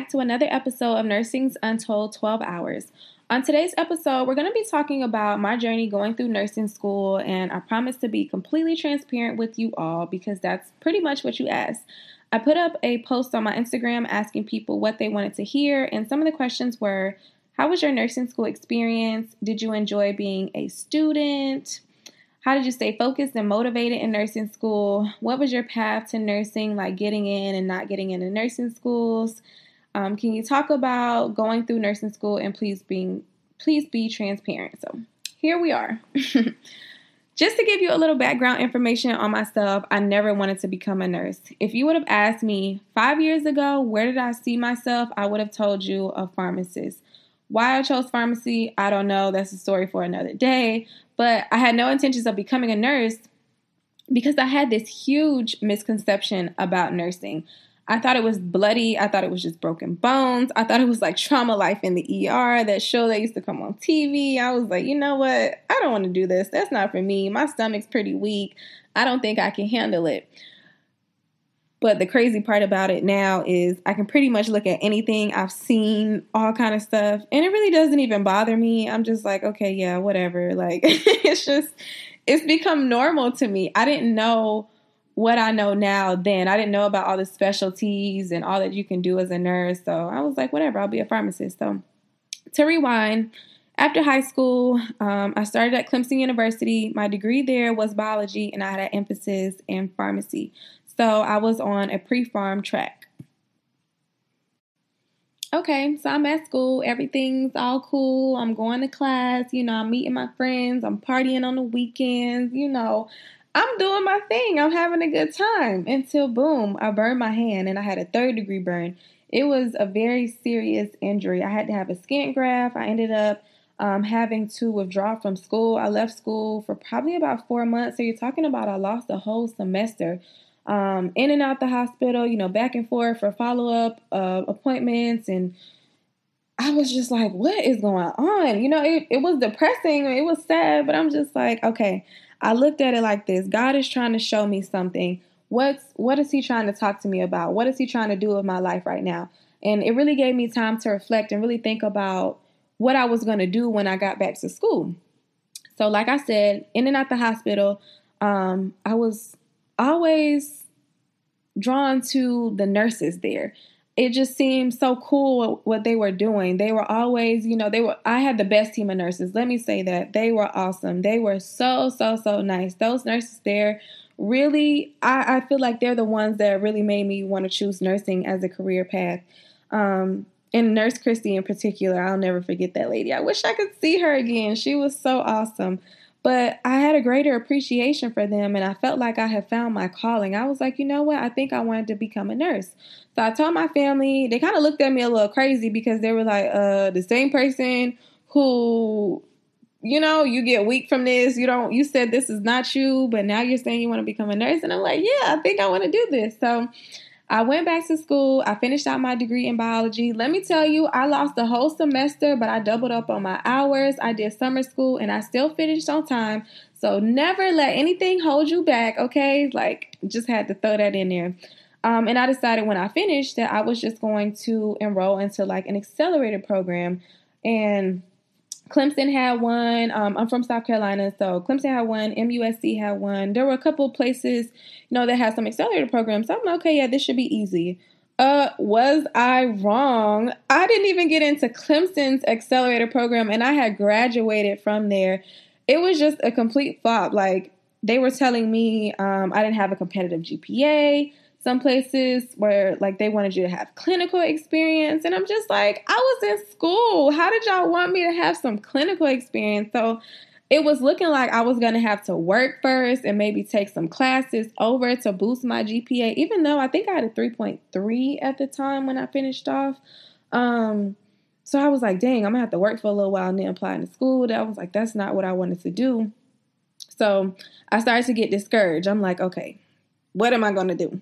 Back to another episode of Nursing's Untold 12 Hours. On today's episode, we're going to be talking about my journey going through nursing school, and I promise to be completely transparent with you all because that's pretty much what you asked. I put up a post on my Instagram asking people what they wanted to hear, and some of the questions were How was your nursing school experience? Did you enjoy being a student? How did you stay focused and motivated in nursing school? What was your path to nursing, like getting in and not getting into nursing schools? Um, can you talk about going through nursing school and please being please be transparent? So here we are. Just to give you a little background information on myself, I never wanted to become a nurse. If you would have asked me five years ago, where did I see myself, I would have told you a pharmacist. Why I chose pharmacy, I don't know. That's a story for another day. But I had no intentions of becoming a nurse because I had this huge misconception about nursing. I thought it was bloody. I thought it was just broken bones. I thought it was like trauma life in the ER, that show that used to come on TV. I was like, you know what? I don't want to do this. That's not for me. My stomach's pretty weak. I don't think I can handle it. But the crazy part about it now is I can pretty much look at anything. I've seen all kind of stuff and it really doesn't even bother me. I'm just like, okay, yeah, whatever. Like it's just it's become normal to me. I didn't know what I know now then. I didn't know about all the specialties and all that you can do as a nurse. So I was like, whatever, I'll be a pharmacist. So to rewind, after high school, um, I started at Clemson University. My degree there was biology, and I had an emphasis in pharmacy. So I was on a pre pharm track. Okay, so I'm at school. Everything's all cool. I'm going to class. You know, I'm meeting my friends. I'm partying on the weekends. You know, I'm doing my thing. I'm having a good time until boom, I burned my hand and I had a third degree burn. It was a very serious injury. I had to have a skin graft. I ended up um, having to withdraw from school. I left school for probably about four months. So you're talking about I lost a whole semester um, in and out the hospital, you know, back and forth for follow up uh, appointments. And I was just like, what is going on? You know, it, it was depressing, it was sad, but I'm just like, okay. I looked at it like this God is trying to show me something. What's what is he trying to talk to me about? What is he trying to do with my life right now? And it really gave me time to reflect and really think about what I was going to do when I got back to school. So, like I said, in and out the hospital, um, I was always drawn to the nurses there. It just seemed so cool what they were doing. They were always, you know, they were, I had the best team of nurses. Let me say that. They were awesome. They were so, so, so nice. Those nurses there really, I, I feel like they're the ones that really made me want to choose nursing as a career path. Um, and Nurse Christy in particular, I'll never forget that lady. I wish I could see her again. She was so awesome. But I had a greater appreciation for them and I felt like I had found my calling. I was like, you know what? I think I wanted to become a nurse. So I told my family, they kind of looked at me a little crazy because they were like, uh, the same person who, you know, you get weak from this. You don't, you said this is not you, but now you're saying you want to become a nurse. And I'm like, yeah, I think I want to do this. So I went back to school. I finished out my degree in biology. Let me tell you, I lost the whole semester, but I doubled up on my hours. I did summer school and I still finished on time. So never let anything hold you back, okay? Like, just had to throw that in there. Um, and I decided when I finished that I was just going to enroll into like an accelerated program. And Clemson had one. Um, I'm from South Carolina, so Clemson had one. MUSC had one. There were a couple places, you know, that had some accelerated programs. So I'm like, okay, yeah, this should be easy. Uh, was I wrong? I didn't even get into Clemson's accelerator program, and I had graduated from there. It was just a complete flop. Like they were telling me um, I didn't have a competitive GPA some places where like they wanted you to have clinical experience and i'm just like i was in school. How did y'all want me to have some clinical experience? So it was looking like i was going to have to work first and maybe take some classes over to boost my gpa even though i think i had a 3.3 at the time when i finished off. Um so i was like dang i'm gonna have to work for a little while and then apply to school. That was like that's not what i wanted to do. So i started to get discouraged. I'm like okay what am i going to do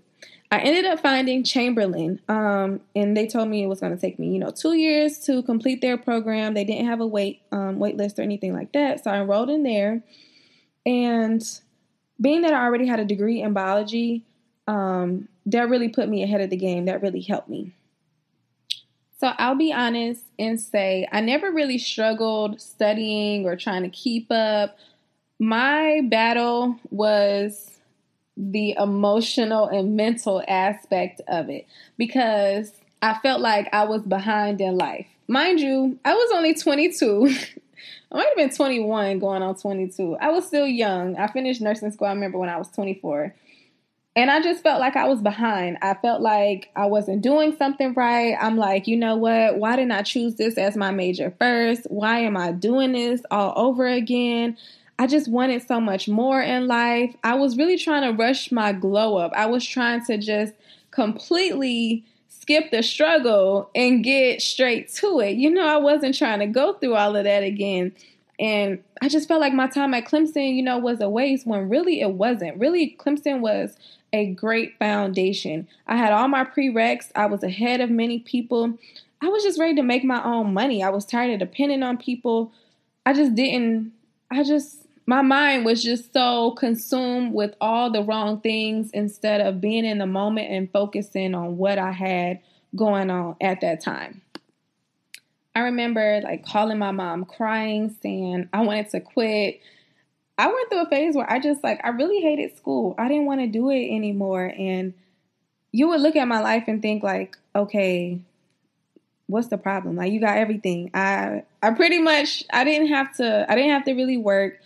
I ended up finding Chamberlain, um, and they told me it was going to take me, you know, two years to complete their program. They didn't have a wait um, wait list or anything like that, so I enrolled in there. And being that I already had a degree in biology, um, that really put me ahead of the game. That really helped me. So I'll be honest and say I never really struggled studying or trying to keep up. My battle was the emotional and mental aspect of it because I felt like I was behind in life. Mind you, I was only 22. I might have been 21 going on 22. I was still young. I finished nursing school, I remember when I was 24. And I just felt like I was behind. I felt like I wasn't doing something right. I'm like, you know what? Why didn't I choose this as my major first? Why am I doing this all over again? I just wanted so much more in life. I was really trying to rush my glow up. I was trying to just completely skip the struggle and get straight to it. You know, I wasn't trying to go through all of that again. And I just felt like my time at Clemson, you know, was a waste when really it wasn't. Really, Clemson was a great foundation. I had all my prereqs, I was ahead of many people. I was just ready to make my own money. I was tired of depending on people. I just didn't, I just, my mind was just so consumed with all the wrong things instead of being in the moment and focusing on what I had going on at that time. I remember like calling my mom crying, saying I wanted to quit. I went through a phase where I just like I really hated school. I didn't want to do it anymore and you would look at my life and think like, okay, what's the problem? Like you got everything. I I pretty much I didn't have to I didn't have to really work.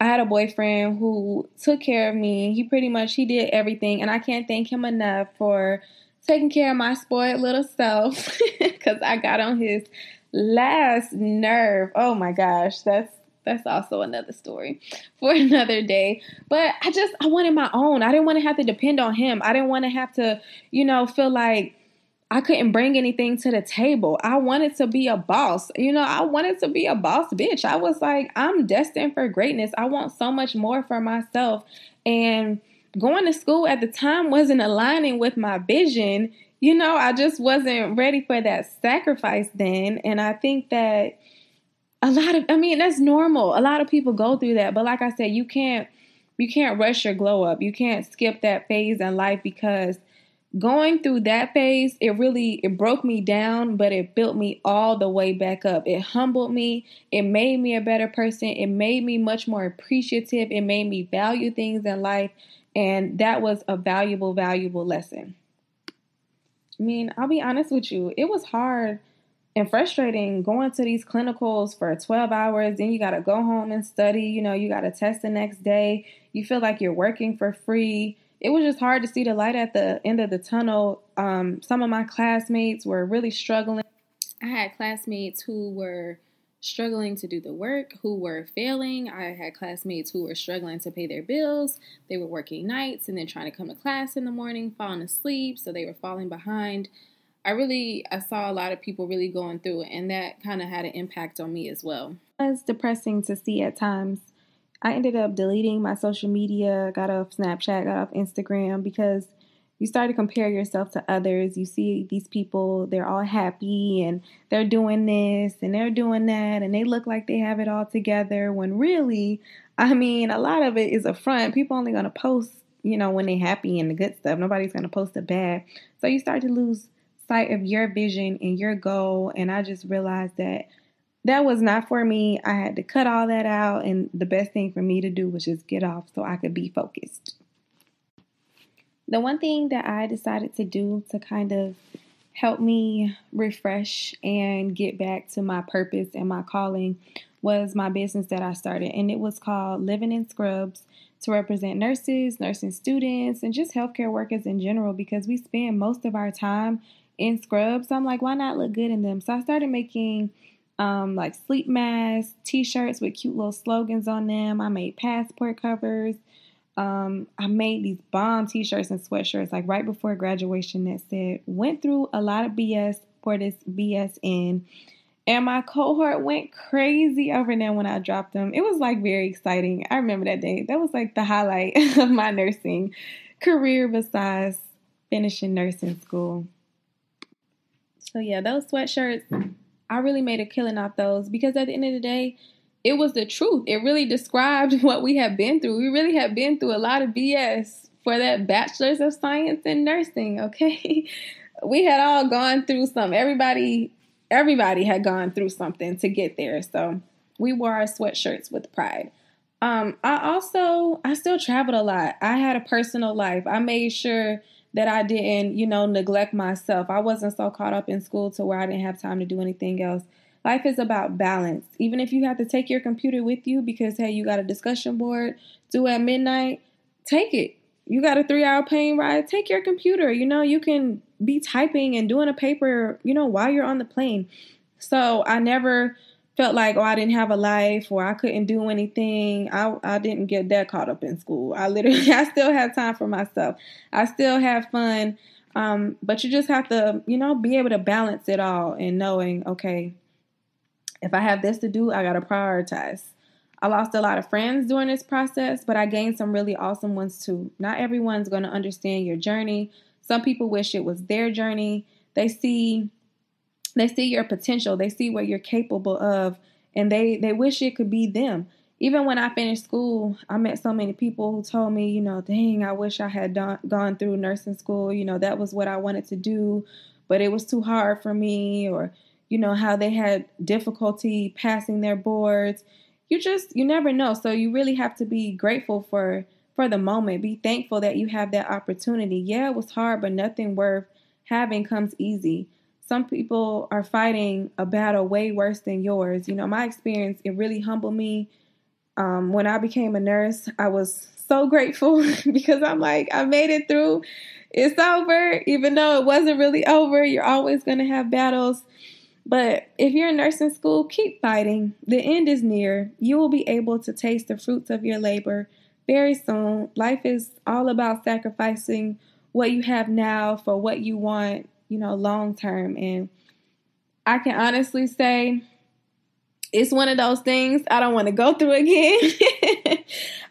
I had a boyfriend who took care of me. He pretty much he did everything and I can't thank him enough for taking care of my spoiled little self cuz I got on his last nerve. Oh my gosh, that's that's also another story for another day. But I just I wanted my own. I didn't want to have to depend on him. I didn't want to have to, you know, feel like I couldn't bring anything to the table. I wanted to be a boss. You know, I wanted to be a boss bitch. I was like, I'm destined for greatness. I want so much more for myself. And going to school at the time wasn't aligning with my vision. You know, I just wasn't ready for that sacrifice then. And I think that a lot of I mean that's normal. A lot of people go through that, but like I said, you can't you can't rush your glow up. You can't skip that phase in life because going through that phase, it really it broke me down, but it built me all the way back up. It humbled me. It made me a better person. It made me much more appreciative. It made me value things in life, and that was a valuable valuable lesson. I mean, I'll be honest with you. It was hard and frustrating going to these clinicals for 12 hours then you got to go home and study you know you got to test the next day you feel like you're working for free it was just hard to see the light at the end of the tunnel. Um, some of my classmates were really struggling. I had classmates who were struggling to do the work who were failing. I had classmates who were struggling to pay their bills. They were working nights and then trying to come to class in the morning falling asleep so they were falling behind. I really I saw a lot of people really going through it, and that kind of had an impact on me as well. It was depressing to see at times. I ended up deleting my social media, got off Snapchat, got off Instagram because you start to compare yourself to others. You see these people, they're all happy and they're doing this and they're doing that and they look like they have it all together when really, I mean, a lot of it is a front. People only going to post, you know, when they're happy and the good stuff. Nobody's going to post the bad. So you start to lose sight of your vision and your goal. And I just realized that that was not for me. I had to cut all that out. And the best thing for me to do was just get off so I could be focused. The one thing that I decided to do to kind of help me refresh and get back to my purpose and my calling was my business that I started. And it was called Living in Scrubs to represent nurses, nursing students, and just healthcare workers in general because we spend most of our time in scrubs. So I'm like, why not look good in them? So I started making um, like sleep masks, t-shirts with cute little slogans on them. I made passport covers. Um, I made these bomb t-shirts and sweatshirts like right before graduation that said went through a lot of BS for this BSN. And my cohort went crazy over them when I dropped them. It was like very exciting. I remember that day. That was like the highlight of my nursing career besides finishing nursing school. So yeah, those sweatshirts, I really made a killing off those because at the end of the day, it was the truth. It really described what we had been through. We really had been through a lot of BS for that bachelor's of science in nursing, okay? we had all gone through some. Everybody everybody had gone through something to get there. So we wore our sweatshirts with pride. Um, I also I still traveled a lot. I had a personal life. I made sure that I didn't, you know, neglect myself. I wasn't so caught up in school to where I didn't have time to do anything else. Life is about balance. Even if you have to take your computer with you because hey, you got a discussion board due at midnight, take it. You got a three hour plane ride, take your computer. You know, you can be typing and doing a paper, you know, while you're on the plane. So I never felt like oh I didn't have a life or I couldn't do anything. I I didn't get that caught up in school. I literally I still have time for myself. I still have fun. Um, but you just have to, you know, be able to balance it all and knowing, okay, if I have this to do, I gotta prioritize. I lost a lot of friends during this process, but I gained some really awesome ones too. Not everyone's gonna understand your journey. Some people wish it was their journey. They see they see your potential. They see what you're capable of and they they wish it could be them. Even when i finished school i met so many people who told me you know dang i wish i had done, gone through nursing school. You know that was what i wanted to do but it was too hard for me or you know how they had difficulty passing their boards. You just you never know. So you really have to be grateful for for the moment. Be thankful that you have that opportunity. Yeah it was hard but nothing worth having comes easy some people are fighting a battle way worse than yours. You know, my experience, it really humbled me. Um, when I became a nurse, I was so grateful because I'm like, I made it through. It's over, even though it wasn't really over. You're always going to have battles. But if you're in nursing school, keep fighting. The end is near. You will be able to taste the fruits of your labor very soon. Life is all about sacrificing what you have now for what you want you know, long term. And I can honestly say it's one of those things I don't want to go through again.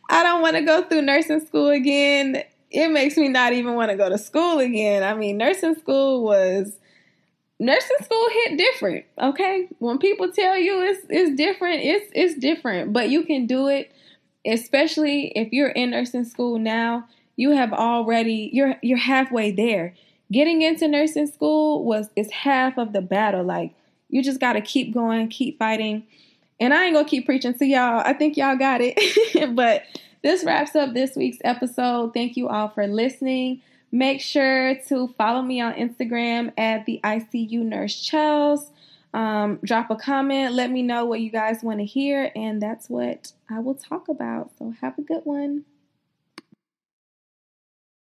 I don't want to go through nursing school again. It makes me not even want to go to school again. I mean, nursing school was nursing school hit different. Okay, when people tell you it's it's different, it's it's different. But you can do it, especially if you're in nursing school now. You have already you're you're halfway there getting into nursing school was is half of the battle. Like you just got to keep going, keep fighting. And I ain't gonna keep preaching to y'all. I think y'all got it. but this wraps up this week's episode. Thank you all for listening. Make sure to follow me on Instagram at the ICU Nurse Chels. Um, drop a comment. Let me know what you guys want to hear, and that's what I will talk about. So have a good one.